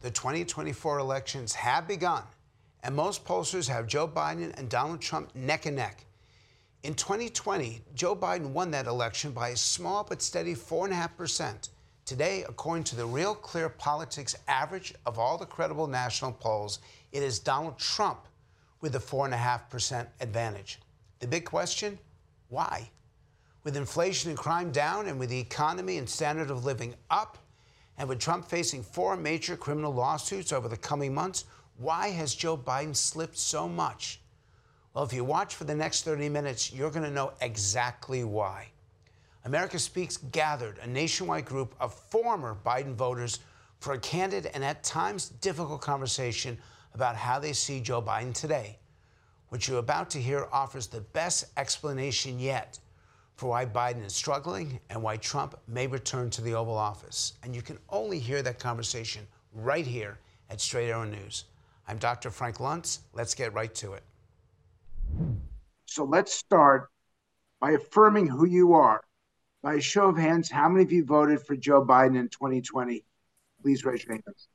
The 2024 elections have begun, and most pollsters have Joe Biden and Donald Trump neck and neck. In 2020, Joe Biden won that election by a small but steady 4.5%. Today, according to the Real Clear Politics average of all the credible national polls, it is Donald Trump with a 4.5% advantage. The big question why? With inflation and crime down, and with the economy and standard of living up, and with Trump facing four major criminal lawsuits over the coming months, why has Joe Biden slipped so much? Well, if you watch for the next 30 minutes, you're going to know exactly why. America Speaks gathered a nationwide group of former Biden voters for a candid and at times difficult conversation about how they see Joe Biden today. What you're about to hear offers the best explanation yet for why Biden is struggling and why Trump may return to the Oval Office. And you can only hear that conversation right here at Straight Arrow News. I'm Dr. Frank Luntz. Let's get right to it. So let's start by affirming who you are. By a show of hands, how many of you voted for Joe Biden in 2020? Please raise your hands.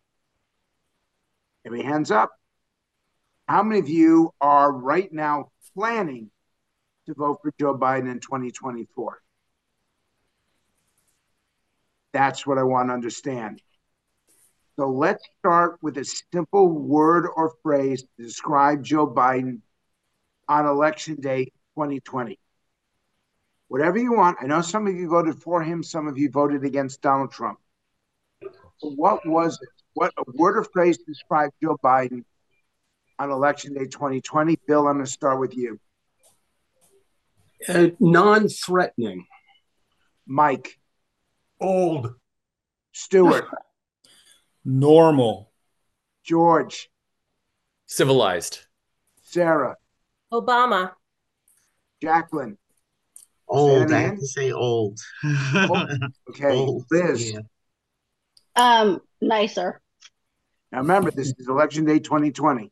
Every hands up. How many of you are right now planning to vote for Joe Biden in 2024? That's what I want to understand. So let's start with a simple word or phrase to describe Joe Biden on election day 2020. Whatever you want. I know some of you voted for him, some of you voted against Donald Trump. What was it? What a word or phrase described Joe Biden on election day 2020? Bill, I'm going to start with you. Uh, non threatening. Mike. Old. Stuart. Normal. George. Civilized. Sarah. Obama. Jacqueline. Old. I have to say old. old. Okay. Old. Liz. Yeah. Um, nicer. Now remember, this is election day 2020.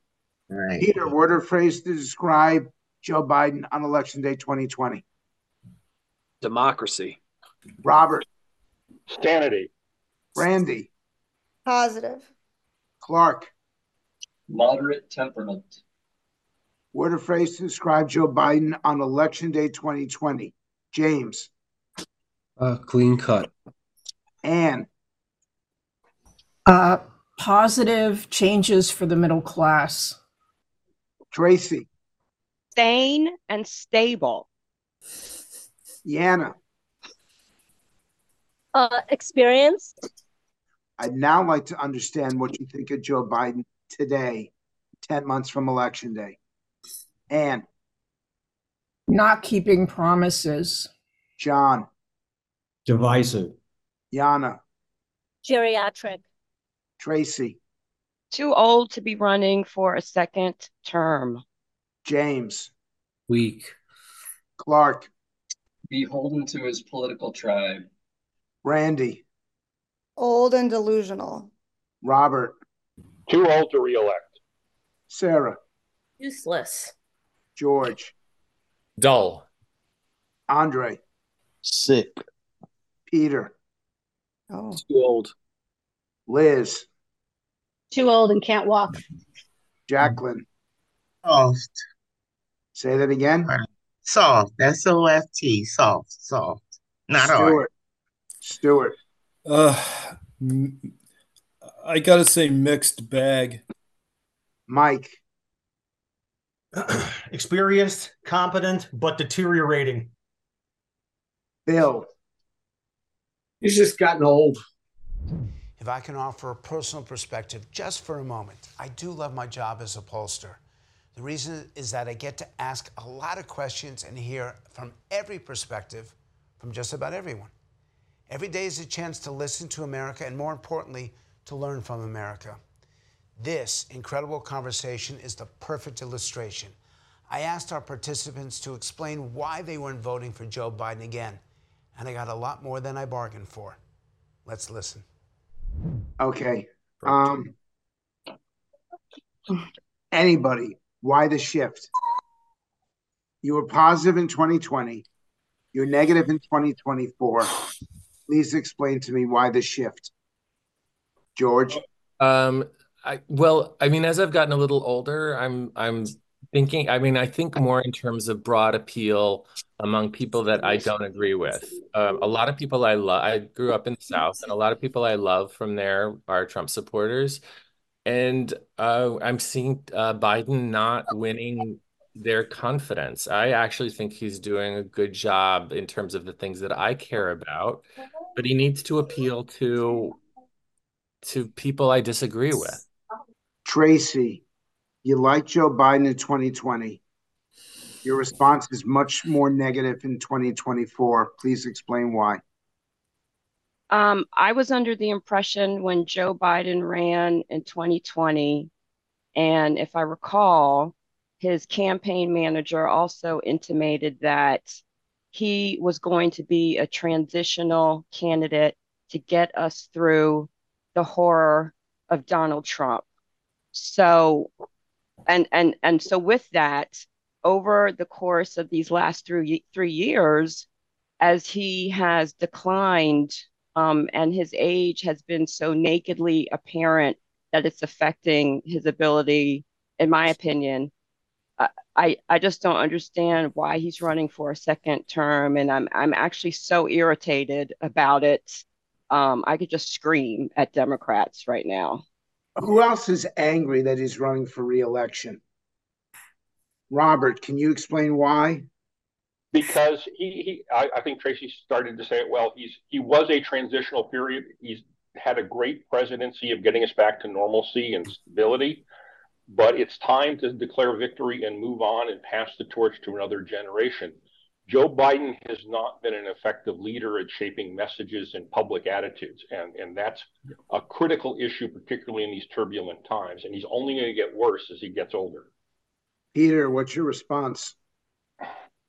Right. Peter, word or phrase to describe Joe Biden on election day 2020? Democracy. Robert. Sanity. Randy. Positive. Clark. Moderate temperament. Word or phrase to describe Joe Biden on election day 2020? James. Uh, clean cut. Anne. Uh, positive changes for the middle class. Tracy. Sane and stable. Yana. Uh, experience. I'd now like to understand what you think of Joe Biden today, 10 months from election day. Anne. Not keeping promises. John. Divisive. Yana. Geriatric. Tracy. Too old to be running for a second term. James. Weak. Clark. Beholden to his political tribe. Randy. Old and delusional. Robert. Too old to reelect. Sarah. Useless. George. Dull. Andre. Sick. Peter. Oh. Too old. Liz. Too old and can't walk. Jacqueline. Soft. Say that again. Soft. S O F T. Soft. Soft. Not Stuart. hard. Stuart. Uh, I gotta say mixed bag. Mike. Experienced, competent, but deteriorating. Bill. He's just gotten old. If I can offer a personal perspective just for a moment, I do love my job as a pollster. The reason is that I get to ask a lot of questions and hear from every perspective from just about everyone. Every day is a chance to listen to America and, more importantly, to learn from America. This incredible conversation is the perfect illustration. I asked our participants to explain why they weren't voting for Joe Biden again, and I got a lot more than I bargained for. Let's listen. Okay. Um, anybody, why the shift? You were positive in 2020. You're negative in 2024. Please explain to me why the shift. George? Um, I well, I mean, as I've gotten a little older, I'm I'm thinking, I mean, I think more in terms of broad appeal among people that I don't agree with. Um, a lot of people I love, I grew up in the South, and a lot of people I love from there are Trump supporters. And uh, I'm seeing uh, Biden not winning their confidence. I actually think he's doing a good job in terms of the things that I care about, but he needs to appeal to to people I disagree with. Tracy, you like Joe Biden in 2020. Your response is much more negative in 2024. Please explain why. Um, I was under the impression when Joe Biden ran in 2020, and if I recall, his campaign manager also intimated that he was going to be a transitional candidate to get us through the horror of Donald Trump. So, and and and so with that, over the course of these last three three years, as he has declined, um, and his age has been so nakedly apparent that it's affecting his ability, in my opinion. I, I just don't understand why he's running for a second term, and I'm I'm actually so irritated about it. Um, I could just scream at Democrats right now. Who else is angry that he's running for reelection? Robert, can you explain why? Because he, he I, I think Tracy started to say it well. He's he was a transitional period. He's had a great presidency of getting us back to normalcy and stability but it's time to declare victory and move on and pass the torch to another generation. Joe Biden has not been an effective leader at shaping messages and public attitudes, and, and that's a critical issue, particularly in these turbulent times. And he's only going to get worse as he gets older. Peter, what's your response?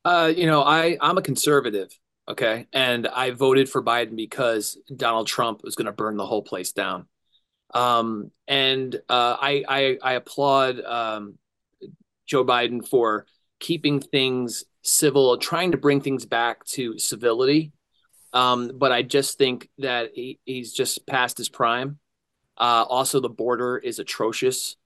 Uh, you know, I I'm a conservative, okay, and I voted for Biden because Donald Trump was going to burn the whole place down. Um, and uh, I, I, I applaud um, Joe Biden for keeping things civil, trying to bring things back to civility. Um, but I just think that he, he's just past his prime. Uh, also, the border is atrocious.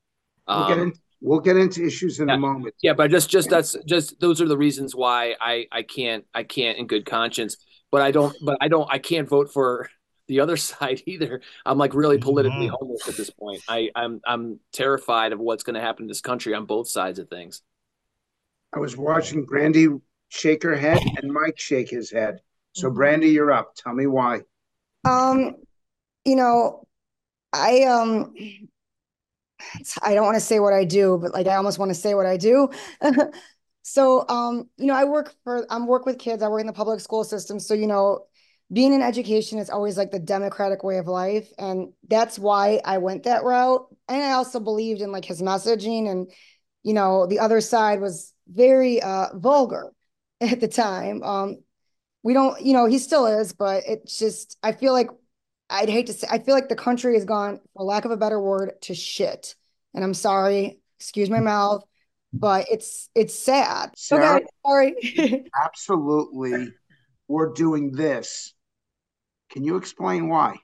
We'll get, Um, in, we'll get into issues in a moment. yeah, but just just that's just those are the reasons why I I can't I can't in good conscience. But I don't but I don't I can't vote for the other side either. I'm like really politically homeless at this point. I I'm I'm terrified of what's going to happen to this country on both sides of things. I was watching Brandy shake her head and Mike shake his head. So, Brandy, you're up. Tell me why. Um, you know, I um I don't want to say what I do, but like I almost want to say what I do. so um, you know, I work for I'm work with kids, I work in the public school system. So, you know, being in education is always like the democratic way of life. And that's why I went that route. And I also believed in like his messaging and you know, the other side was very uh vulgar at the time. Um, we don't, you know, he still is, but it's just I feel like I'd hate to say, I feel like the country has gone, for lack of a better word, to shit. And I'm sorry, excuse my mouth, but it's it's sad. Sarah? Okay, sorry. Absolutely. We're doing this. Can you explain why?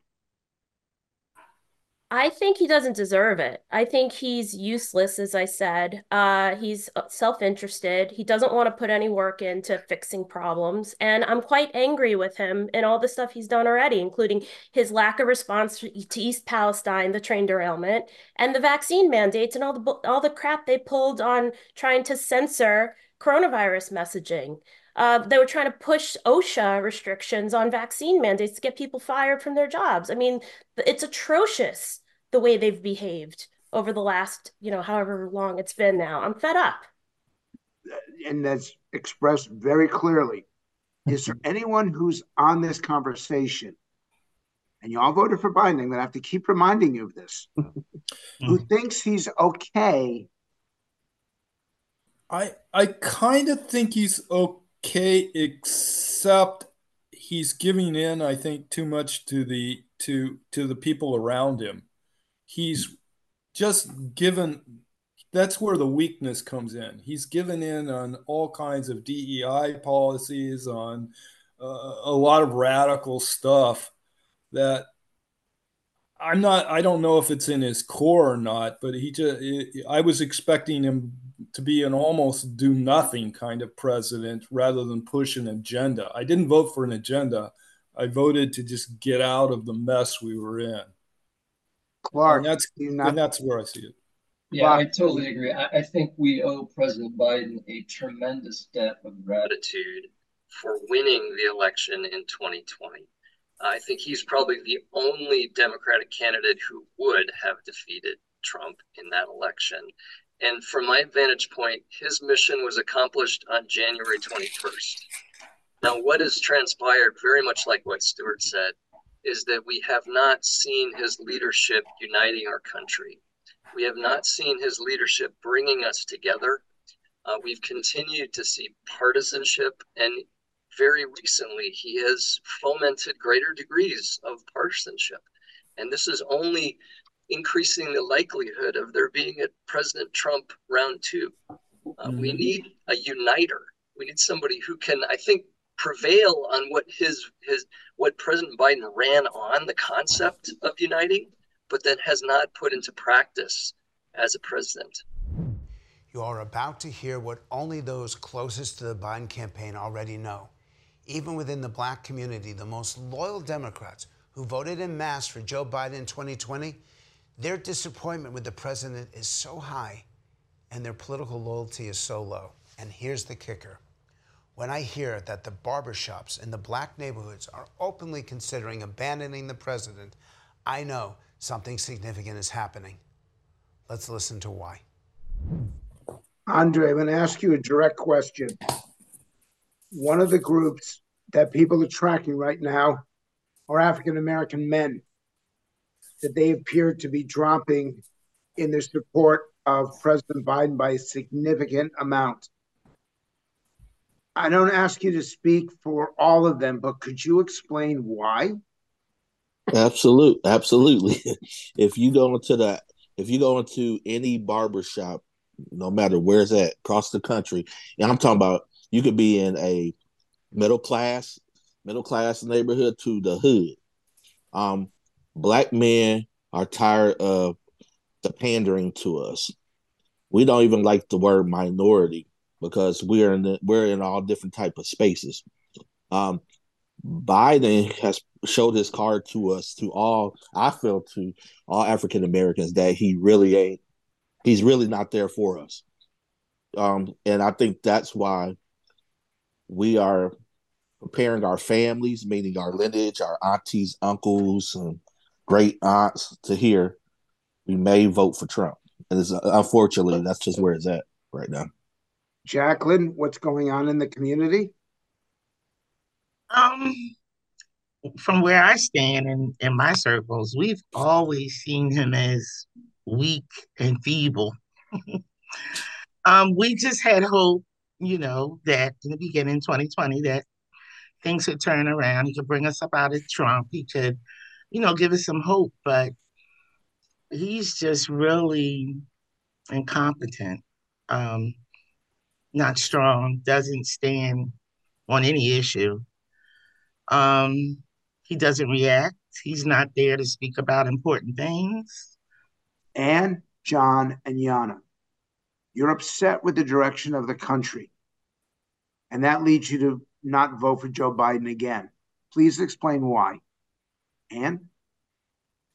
I think he doesn't deserve it. I think he's useless, as I said. Uh, he's self-interested. He doesn't want to put any work into fixing problems. And I'm quite angry with him and all the stuff he's done already, including his lack of response to East Palestine, the train derailment, and the vaccine mandates and all the all the crap they pulled on trying to censor coronavirus messaging. Uh, they were trying to push OSHA restrictions on vaccine mandates to get people fired from their jobs. I mean, it's atrocious the way they've behaved over the last, you know, however long it's been now. I'm fed up. And that's expressed very clearly. Is there anyone who's on this conversation, and you all voted for Biden, that I'm going to have to keep reminding you of this, who thinks he's okay? I I kind of think he's okay, except he's giving in. I think too much to the to to the people around him. He's just given. That's where the weakness comes in. He's given in on all kinds of DEI policies, on uh, a lot of radical stuff that I'm not. I don't know if it's in his core or not, but he just. I was expecting him to be an almost do nothing kind of president rather than push an agenda. I didn't vote for an agenda. I voted to just get out of the mess we were in. Clark, and that's not... and that's where I see it. Yeah, I totally agree. I, I think we owe President Biden a tremendous debt of gratitude for winning the election in 2020. I think he's probably the only Democratic candidate who would have defeated Trump in that election. And from my vantage point, his mission was accomplished on January 21st. Now, what has transpired, very much like what Stuart said, is that we have not seen his leadership uniting our country. We have not seen his leadership bringing us together. Uh, we've continued to see partisanship, and very recently, he has fomented greater degrees of partisanship. And this is only increasing the likelihood of there being a President Trump round two. Uh, mm-hmm. We need a uniter. We need somebody who can, I think, prevail on what his his what President Biden ran on the concept of uniting, but then has not put into practice as a president. You are about to hear what only those closest to the Biden campaign already know. Even within the black community, the most loyal Democrats who voted in mass for Joe Biden in 2020 their disappointment with the president is so high and their political loyalty is so low. And here's the kicker. When I hear that the barbershops in the black neighborhoods are openly considering abandoning the president, I know something significant is happening. Let's listen to why. Andre, I'm going to ask you a direct question. One of the groups that people are tracking right now are African American men that they appear to be dropping in their support of President Biden by a significant amount. I don't ask you to speak for all of them, but could you explain why? Absolutely, absolutely. if you go into the if you go into any barbershop, no matter where it's at across the country, and I'm talking about you could be in a middle class, middle class neighborhood to the hood. Um, black men are tired of the pandering to us. We don't even like the word minority because we're in the, we're in all different type of spaces. Um, Biden has showed his card to us to all I feel to all African Americans that he really ain't he's really not there for us. Um, and I think that's why we are preparing our families, meaning our lineage, our aunties, uncles, and great aunts to hear we may vote for Trump. And it's, unfortunately, that's just where it's at right now. Jacqueline, what's going on in the community? Um, from where I stand in, in my circles, we've always seen him as weak and feeble. um, we just had hope, you know, that in the beginning 2020 that things would turn around. He could bring us up out of Trump. He could you know, give us some hope. But he's just really incompetent, um, not strong, doesn't stand on any issue. Um, he doesn't react. He's not there to speak about important things. And John and Yana, you're upset with the direction of the country. And that leads you to not vote for Joe Biden again. Please explain why. Anne?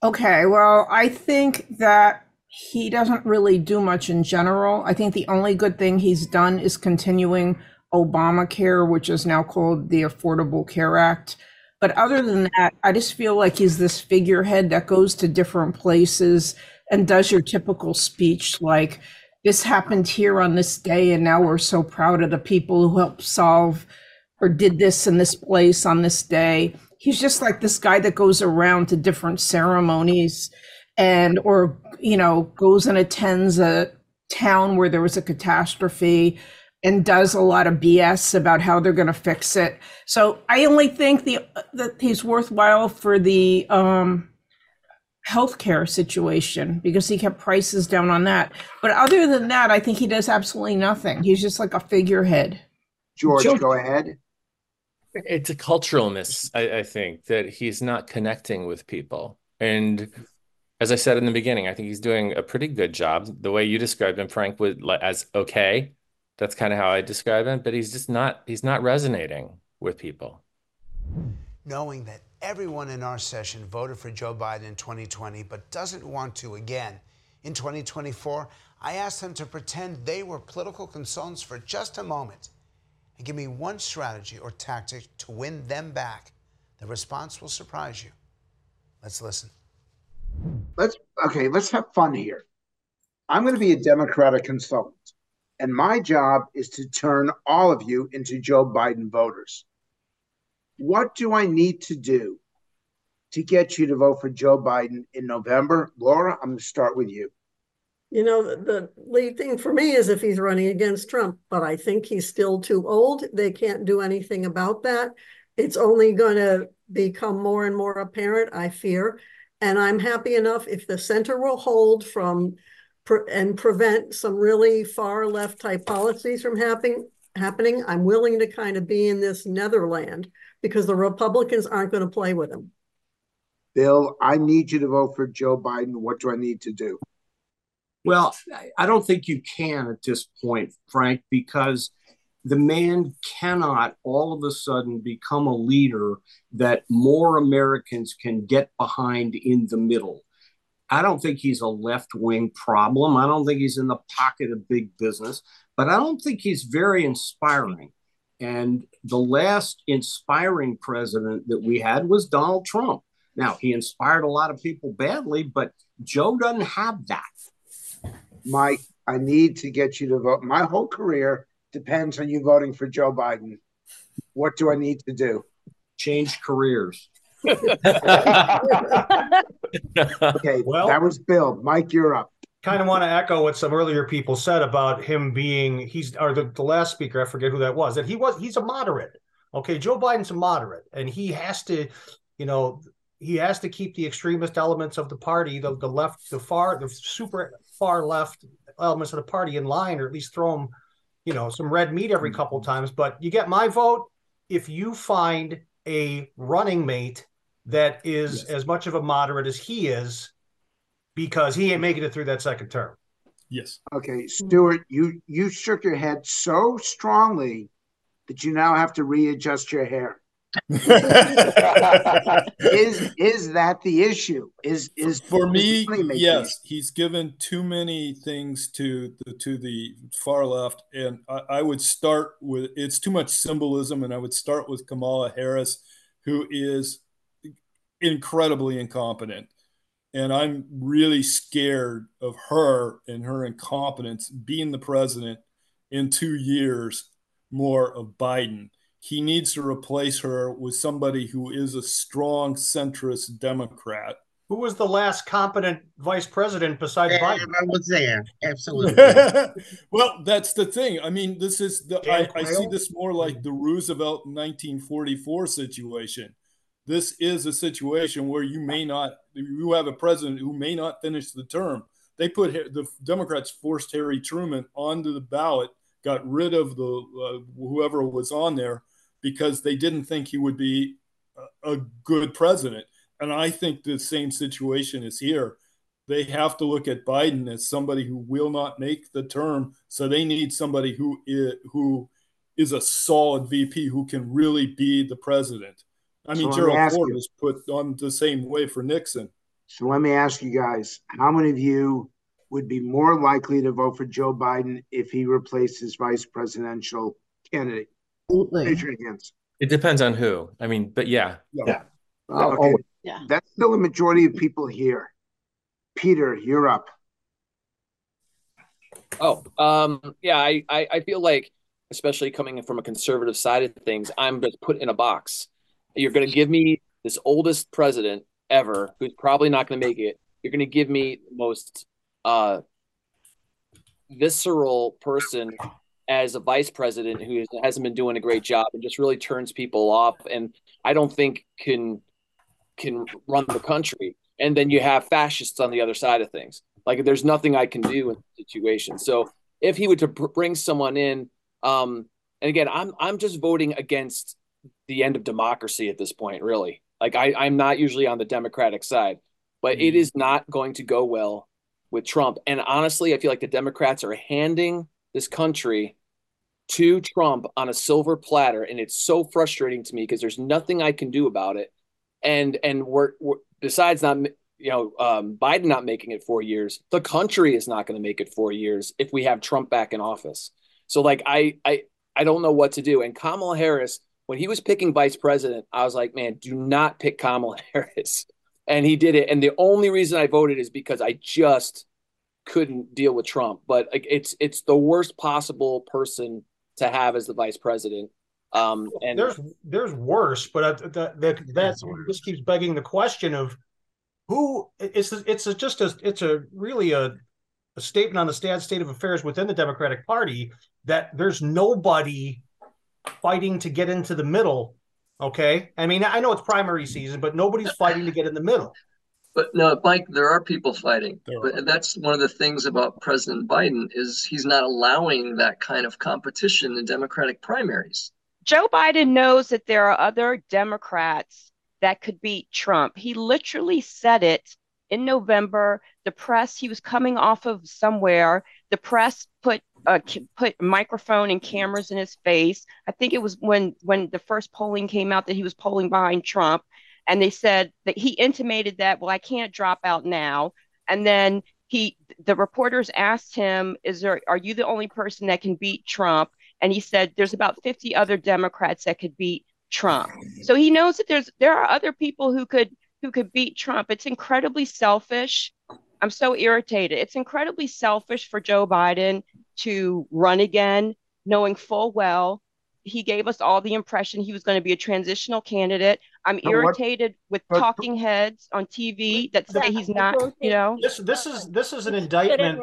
Okay, well, I think that he doesn't really do much in general. I think the only good thing he's done is continuing Obamacare, which is now called the Affordable Care Act. But other than that, I just feel like he's this figurehead that goes to different places and does your typical speech like, this happened here on this day, and now we're so proud of the people who helped solve or did this in this place on this day he's just like this guy that goes around to different ceremonies and or you know goes and attends a town where there was a catastrophe and does a lot of BS about how they're going to fix it. So I only think the that he's worthwhile for the um, healthcare situation because he kept prices down on that. But other than that, I think he does absolutely nothing. He's just like a figurehead. George, go ahead. It's a cultural miss, I, I think, that he's not connecting with people. And as I said in the beginning, I think he's doing a pretty good job. The way you described him, Frank, would as okay. That's kind of how I describe him, but he's just not he's not resonating with people. Knowing that everyone in our session voted for Joe Biden in 2020 but doesn't want to again in 2024, I asked them to pretend they were political consultants for just a moment and give me one strategy or tactic to win them back. The response will surprise you. Let's listen. Let's okay, let's have fun here. I'm going to be a Democratic consultant, and my job is to turn all of you into Joe Biden voters. What do I need to do to get you to vote for Joe Biden in November? Laura, I'm going to start with you. You know, the, the lead thing for me is if he's running against Trump, but I think he's still too old. They can't do anything about that. It's only going to become more and more apparent, I fear. And I'm happy enough if the center will hold from pre- and prevent some really far left type policies from happening. Happening, I'm willing to kind of be in this netherland because the Republicans aren't going to play with him. Bill, I need you to vote for Joe Biden. What do I need to do? Well, I don't think you can at this point, Frank, because the man cannot all of a sudden become a leader that more Americans can get behind in the middle. I don't think he's a left wing problem. I don't think he's in the pocket of big business, but I don't think he's very inspiring. And the last inspiring president that we had was Donald Trump. Now, he inspired a lot of people badly, but Joe doesn't have that. Mike, I need to get you to vote. My whole career depends on you voting for Joe Biden. What do I need to do? Change careers. okay, Well- that was Bill. Mike, you're up. kind of want to echo what some earlier people said about him being he's or the, the last speaker i forget who that was that he was he's a moderate okay joe biden's a moderate and he has to you know he has to keep the extremist elements of the party the, the left the far the super far left elements of the party in line or at least throw them you know some red meat every couple mm-hmm. times but you get my vote if you find a running mate that is as much of a moderate as he is because he ain't making it through that second term Yes. Okay, Stuart, you you shook your head so strongly that you now have to readjust your hair. is is that the issue? Is is For me, running mate the yes, he's given too many things to the to the far left, and I, I would start with it's too much symbolism, and I would start with Kamala Harris, who is incredibly incompetent, and I'm really scared of her and her incompetence being the president in two years more of Biden. He needs to replace her with somebody who is a strong centrist Democrat. Who was the last competent vice president besides Yeah, Biden? I was there. Absolutely. well, that's the thing. I mean, this is the I, I see this more like the Roosevelt 1944 situation. This is a situation where you may not you have a president who may not finish the term. They put Ha- the Democrats forced Harry Truman onto the ballot, got rid of the uh, whoever was on there because they didn't think he would be a, good president. And I think the same situation is here. They have to look at Biden as somebody who will not make the term, so they need somebody who is, who is a solid VP who can really be the president. I mean, So Gerald Ford was put on the same way for Nixon. So let me ask you guys, how many of you would be more likely to vote for Joe Biden if he replaced his vice presidential candidate? Raise your hands. It depends on who. I mean, but yeah. Yeah. Okay. Yeah. That's still a majority of people here. Peter, you're up. Oh, um, yeah, I, I, I feel like, especially coming from a conservative side of things, I'm just put in a box. You're going to give me this oldest president ever, who's probably not going to make it. You're going to give me the most uh, visceral person as a vice president who hasn't been doing a great job and just really turns people off, and I don't think can can run the country. And then you have fascists on the other side of things. Like there's nothing I can do in the situation. So if he were to br- bring someone in, um, and again, I'm I'm just voting against the end of democracy at this point, really. Like I, I'm not usually on the Democratic side. but mm-hmm. it is not going to go well with Trump. And honestly, I feel like the Democrats are handing this country to Trump on a silver platter, and it's so frustrating to me because there's nothing I can do about it. And and we're, we're besides not you know um, Biden not making it four years, the country is not going to make it four years if we have Trump back in office. So like I I I don't know what to do. And Kamala Harris, when he was picking vice president, I was like, man, do not pick Kamala Harris. And he did it. And the only reason I voted is because I just couldn't deal with Trump. But it's it's the worst possible person to have as the vice president. Um, and there's there's worse, but that that that's this keeps begging the question of who it's it's a, just a it's a really a, a statement on the sad state of affairs within the Democratic Party that there's nobody fighting to get into the middle. Okay, I mean I know it's primary season, but nobody's fighting to get in the middle. But no, Mike, there are people fighting. But that's one of the things about President Biden is he's not allowing that kind of competition in Democratic primaries. Joe Biden knows that there are other Democrats that could beat Trump. He literally said it in November. The press, he was coming off of somewhere. The press put uh, put microphone and cameras in his face. I think it was when when the first polling came out that he was polling behind Trump and they said that he intimated that well i can't drop out now. And then he the reporters asked him is there are you the only person that can beat trump? And he said there's about 50 other democrats that could beat trump. So he knows that there's there are other people who could who could beat trump. It's incredibly selfish. I'm so irritated. It's incredibly selfish for joe biden to run again knowing full well he gave us all the impression he was going to be a transitional candidate. I'm but irritated what, with but, talking heads on TV that say he's not, you know. This this is this is an indictment.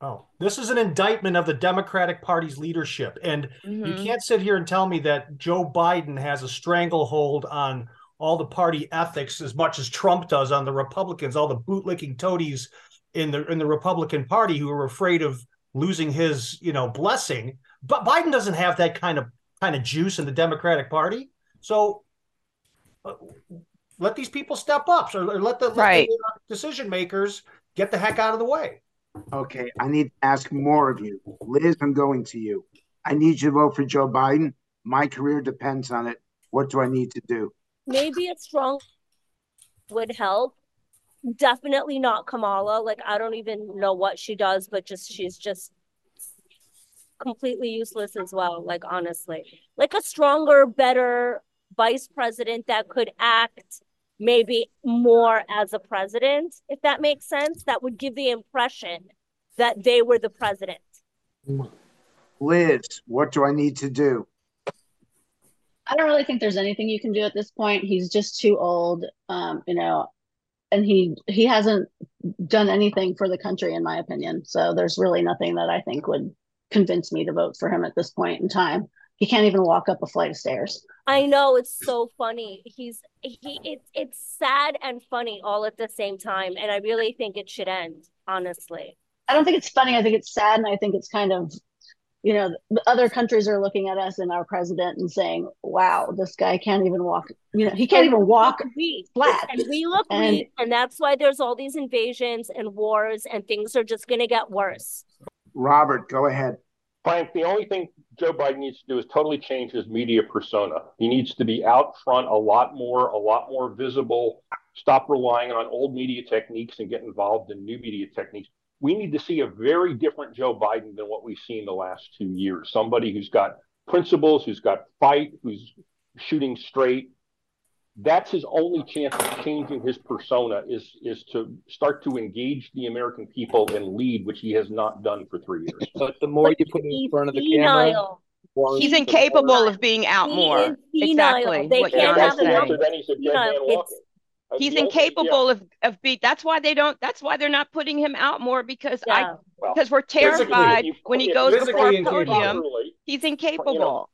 Oh, this is an indictment of the Democratic Party's leadership. And mm-hmm. you can't sit here and tell me that Joe Biden has a stranglehold on all the party ethics as much as Trump does on the Republicans, all the bootlicking toadies in the in the Republican Party who are afraid of losing his, you know, blessing. But Biden doesn't have that kind of kind of juice in the Democratic Party. So uh, let these people step up, or, or let the, right. the decision makers get the heck out of the way. Okay, I need to ask more of you. Liz, I'm going to you. I need you to vote for Joe Biden. My career depends on it. What do I need to do? Maybe a strong would help. Definitely not Kamala. Like I don't even know what she does, but just she's just completely useless as well, like honestly. Like a stronger, better vice president that could act maybe more as a president, if that makes sense, that would give the impression that they were the president. Liz, what do I need to do? I don't really think there's anything you can do at this point. He's just too old, um, you know, and he he hasn't done anything for the country, in my opinion. So there's really nothing that I think would convince me to vote for him at this point in time. He can't even walk up a flight of stairs. I know it's so funny. He's he it's it's sad and funny all at the same time and I really think it should end, honestly. I don't think it's funny. I think it's sad and I think it's kind of you know, other countries are looking at us and our president and saying, "Wow, this guy can't even walk. You know, he can't and even walk weak. flat." And we look and, weak, and that's why there's all these invasions and wars, and things are just going to get worse. Robert, go ahead. Frank, the only thing Joe Biden needs to do is totally change his media persona. He needs to be out front a lot more, a lot more visible. Stop relying on old media techniques and get involved in new media techniques. We need to see a very different Joe Biden than what we've seen the last two years. Somebody who's got principles, who's got fight, who's shooting straight, that's his only chance of changing his persona is is to start to engage the American people and lead, which he has not done for three years. But the more but you put him in front of the camera, he's incapable of being out more. Exactly. They can't have him. He's incapable of of be. That's why they don't. That's why they're not putting him out more because yeah. I well, because we're terrified you, when he goes before a podium. He's incapable you know,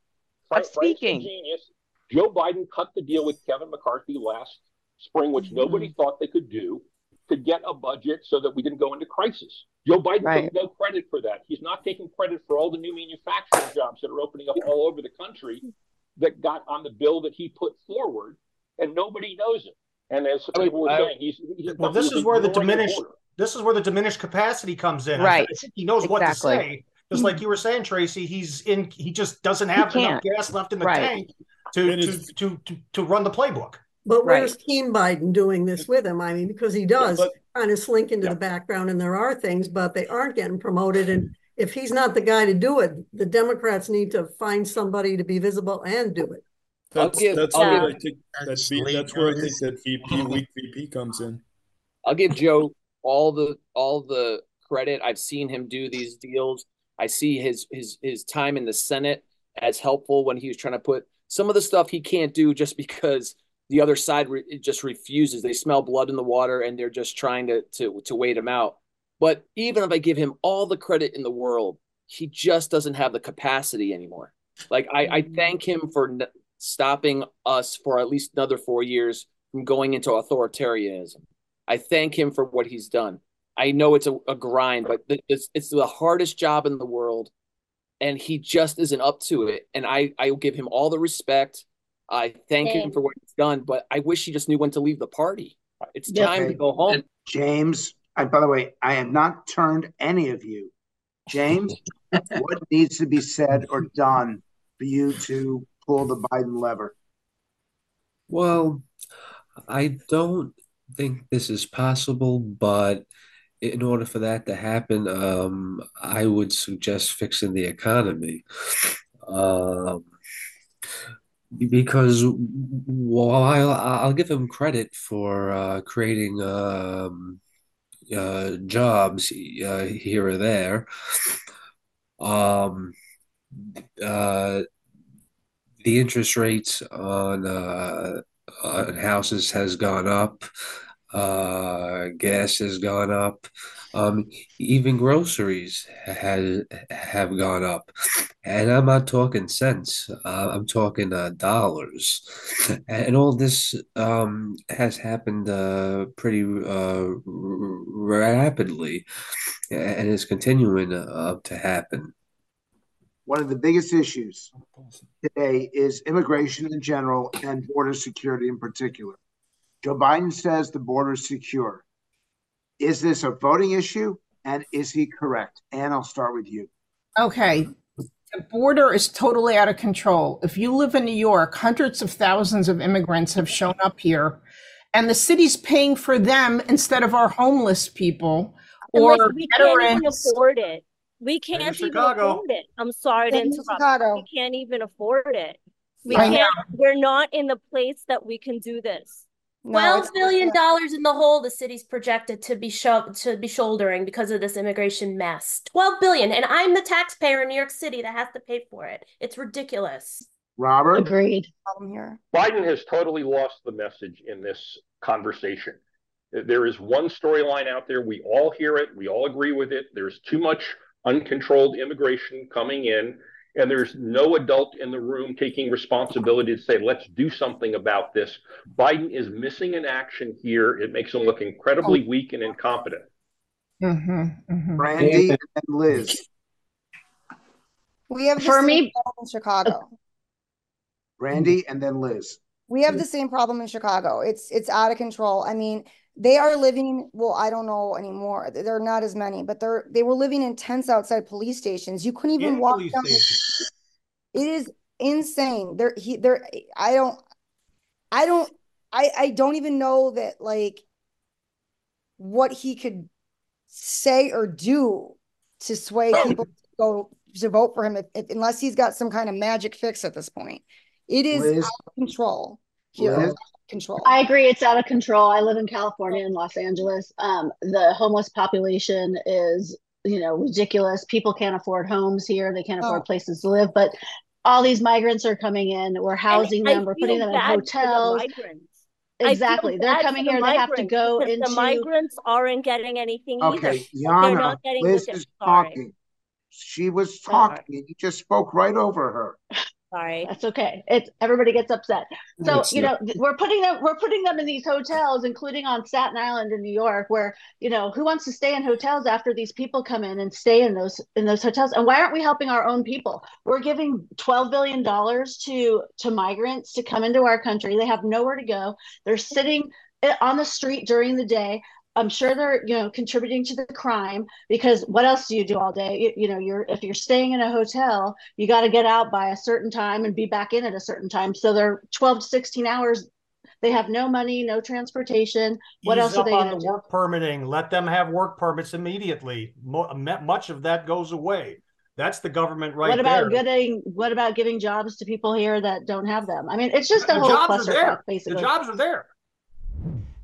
of speaking. Genius Joe Biden cut the deal with Kevin McCarthy last spring, which mm-hmm. nobody thought they could do, to get a budget so that we didn't go into crisis. Joe Biden right. took no credit for that. He's not taking credit for all the new manufacturing jobs that are opening up all over the country that got on the bill that he put forward, and nobody knows it. And as people were saying, he's, he's well. This is where the diminished. This is where the diminished capacity comes in. Right. I think he knows exactly. what to say. Just like you were saying, Tracy, he's in. He just doesn't have enough gas left in the right. tank to to, to to to run the playbook. But Right. where's Team Biden doing this with him? I mean, because he does but- kind of slink into the background and there are things, but they aren't getting promoted. And if he's not the guy to do it, the Democrats need to find somebody to be visible and do it. That's give- that's I'll where give- I think that V, that's where I think that VP weak VP comes in. I'll give Joe all the all the credit. I've seen him do these deals. I see his his his time in the Senate as helpful when he was trying to put some of the stuff he can't do just because the other side re- it just refuses. They smell blood in the water and they're just trying to to to wait him out. But even if I give him all the credit in the world, he just doesn't have the capacity anymore. Like I, I mm-hmm. thank him for n- stopping us for at least another four years from going into authoritarianism. I thank him for what he's done. I know it's a, a grind, but th- it's it's the hardest job in the world, and he just isn't up to it. And I I will give him all the respect. I thank him for what he's done, but I wish he just knew when to leave the party. It's Yeah. time to go home. James, I, by the way, I have not turned any of you. James, what needs to be said or done for you to pull the Biden lever? Well, I don't think this is possible, but in order for that to happen, um, I would suggest fixing the economy. Um, because while I'll, give him credit for uh, creating um, uh, jobs uh, here or there, um, uh, the interest rates on uh, on houses has gone up. Uh, gas has gone up. Um, even groceries has have gone up, and I'm not talking cents. Uh, I'm talking uh, dollars, and all this um, has happened uh, pretty uh, rapidly, and is continuing uh, to happen. One of the biggest issues today is immigration in general and border security in particular. Joe Biden says the border is secure. Is this a voting issue? And is he correct? And I'll start with you. Okay. The border is totally out of control. If you live in New York, hundreds of thousands of immigrants have shown up here, and the city's paying for them instead of our homeless people or like, we can't even afford it. We can't even Chicago. afford it. I'm sorry to in interrupt. Chicago. We can't even afford it. We I can't. We're not in the place that we can do this. No, Twelve it's- billion dollars in the hole the city's projected to be sho- to be shouldering because of this immigration mess. Twelve billion, and I'm the taxpayer in New York City that has to pay for it. It's ridiculous. Robert? Agreed. problem here. Biden has totally lost the message in this conversation. There is one storyline out there. We all hear it. We all agree with it. There's too much uncontrolled immigration coming in, and there's no adult in the room taking responsibility to say, let's do something about this. Biden is missing an action here. It makes him look incredibly weak and incompetent. Mhm, mhm. Brandy and Liz. We have the For same me- problem in Chicago. Brandy and then Liz. We have the same problem in Chicago. It's it's out of control. I mean, they are living, well, I don't know anymore. They're not as many, but they're they were living in tents outside police stations. You couldn't even In walk down the stations. It is insane. There he there I don't I don't I I don't even know that like what he could say or do to sway oh. people to go to vote for him if, if, unless he's got some kind of magic fix at this point. It is Liz? out of control here. Liz? Out of control. I agree. It's out of control. I live in California in Los Angeles. Um, the homeless population is, you know, ridiculous. People can't afford homes here. They can't afford Oh. places to live. But all these migrants are coming in. We're housing And them. We're putting them in bad for the hotels. migrants. I feel Exactly. They're coming the here. They have to go into. the migrants aren't getting anything either. Okay, They're Yana, not getting Liz what is talking. She was Sorry. talking and you just spoke right over her. Sorry. That's okay. It's everybody gets upset. So It's you know not- we're putting them we're putting them in these hotels, including on Staten Island in New York, where you know who wants to stay in hotels after these people come in and stay in those in those hotels? And why aren't we helping our own people? We're giving twelve billion dollars to to migrants to come into our country. They have nowhere to go. They're sitting eh, on the street during the day. I'm sure they're, you know, contributing to the crime because what else do you do all day? You, you know, you're if you're staying in a hotel, you got to get out by a certain time and be back in at a certain time. So they're 12 to 16 hours. They have no money, no transportation. What Ease else are they on the do? work permitting. Let them have work permits immediately. Mo- much of that goes away. That's the government right what about there. getting? What about giving jobs to people here that don't have them? I mean, it's just a the whole jobs are there. basically. The jobs are there.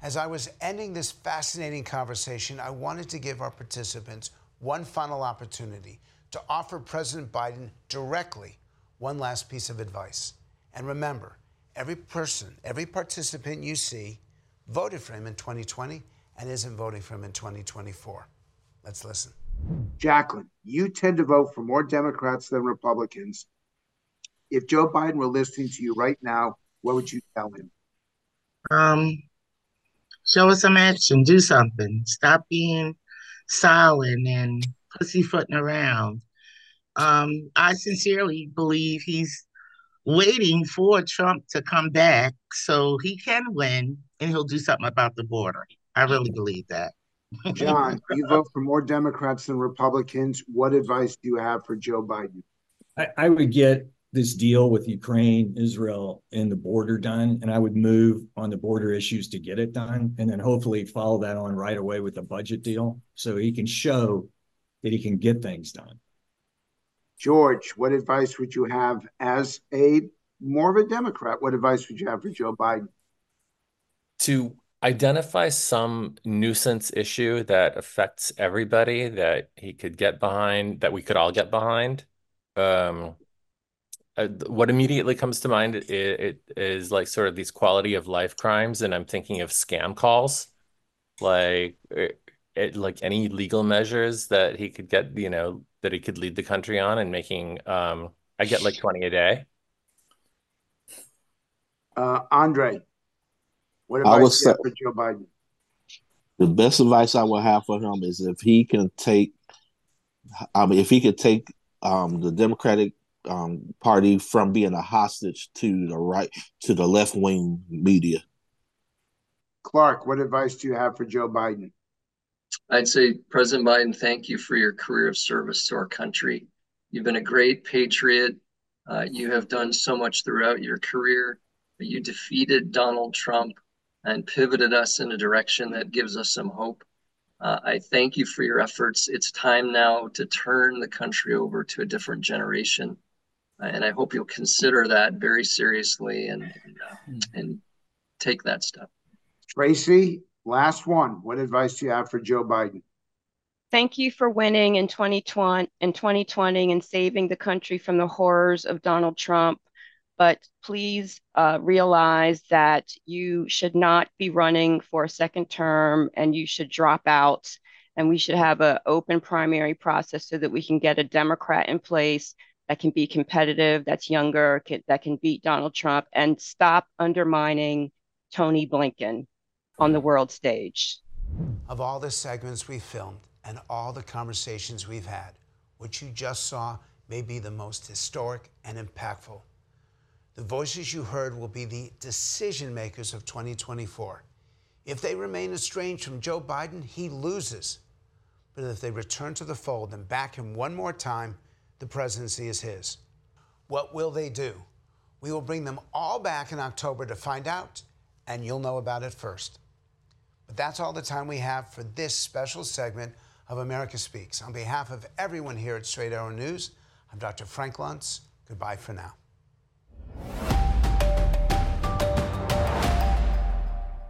As I was ending this fascinating conversation, I wanted to give our participants one final opportunity to offer President Biden directly one last piece of advice. And remember, every person, every participant you see voted for him in 2020 and isn't voting for him in 2024. Let's listen. Jacqueline, you tend to vote for more Democrats than Republicans. If Joe Biden were listening to you right now, what would you tell him? Um, show us some action, do something. Stop being silent and pussyfooting around. Um, I sincerely believe he's waiting for Trump to come back so he can win and he'll do something about the border. I really believe that. John, you vote for more Democrats than Republicans. What advice do you have for Joe Biden? I, I would get this deal with Ukraine, Israel, and the border done, and I would move on the border issues to get it done, and then hopefully follow that on right away with a budget deal, so he can show that he can get things done. George, what advice would you have as a more of a Democrat? What advice would you have for Joe Biden? To identify some nuisance issue that affects everybody that he could get behind, that we could all get behind. Um, uh, what immediately comes to mind it, it is like sort of these quality of life crimes, and I'm thinking of scam calls, like it, it, like any legal measures that he could get, you know, that he could lead the country on, and making. Um, I get like 20 a day. Uh, Andre, what I would advice say for Joe Biden? the best advice I would have for him is if he can take, I mean, if he could take um, the Democratic um, Party from being a hostage to the right to the left wing media. Clark, what advice do you have for Joe Biden? I'd say, President Biden, thank you for your career of service to our country. You've been a great patriot. Uh, you have done so much throughout your career. You defeated Donald Trump and pivoted us in a direction that gives us some hope. Uh, I thank you for your efforts. It's time now to turn the country over to a different generation. And I hope you'll consider that very seriously and, and, uh, and take that step. Tracy, last one. What advice do you have for Joe Biden? Thank you for winning in 2020 in 2020 and saving the country from the horrors of Donald Trump. But please uh, realize that you should not be running for a second term and you should drop out. And we should have an open primary process so that we can get a Democrat in place that can be competitive, that's younger, can, that can beat Donald Trump, and stop undermining Tony Blinken on the world stage. Of all the segments we filmed and all the conversations we've had, what you just saw may be the most historic and impactful. The voices you heard will be the decision makers of 2024. If they remain estranged from Joe Biden, he loses. But if they return to the fold and back him one more time, the presidency is his. What will they do? We will bring them all back in October to find out, and you'll know about it first. But that's all the time we have for this special segment of America Speaks. On behalf of everyone here at Straight Arrow News, I'm Dr. Frank Luntz. Goodbye for now.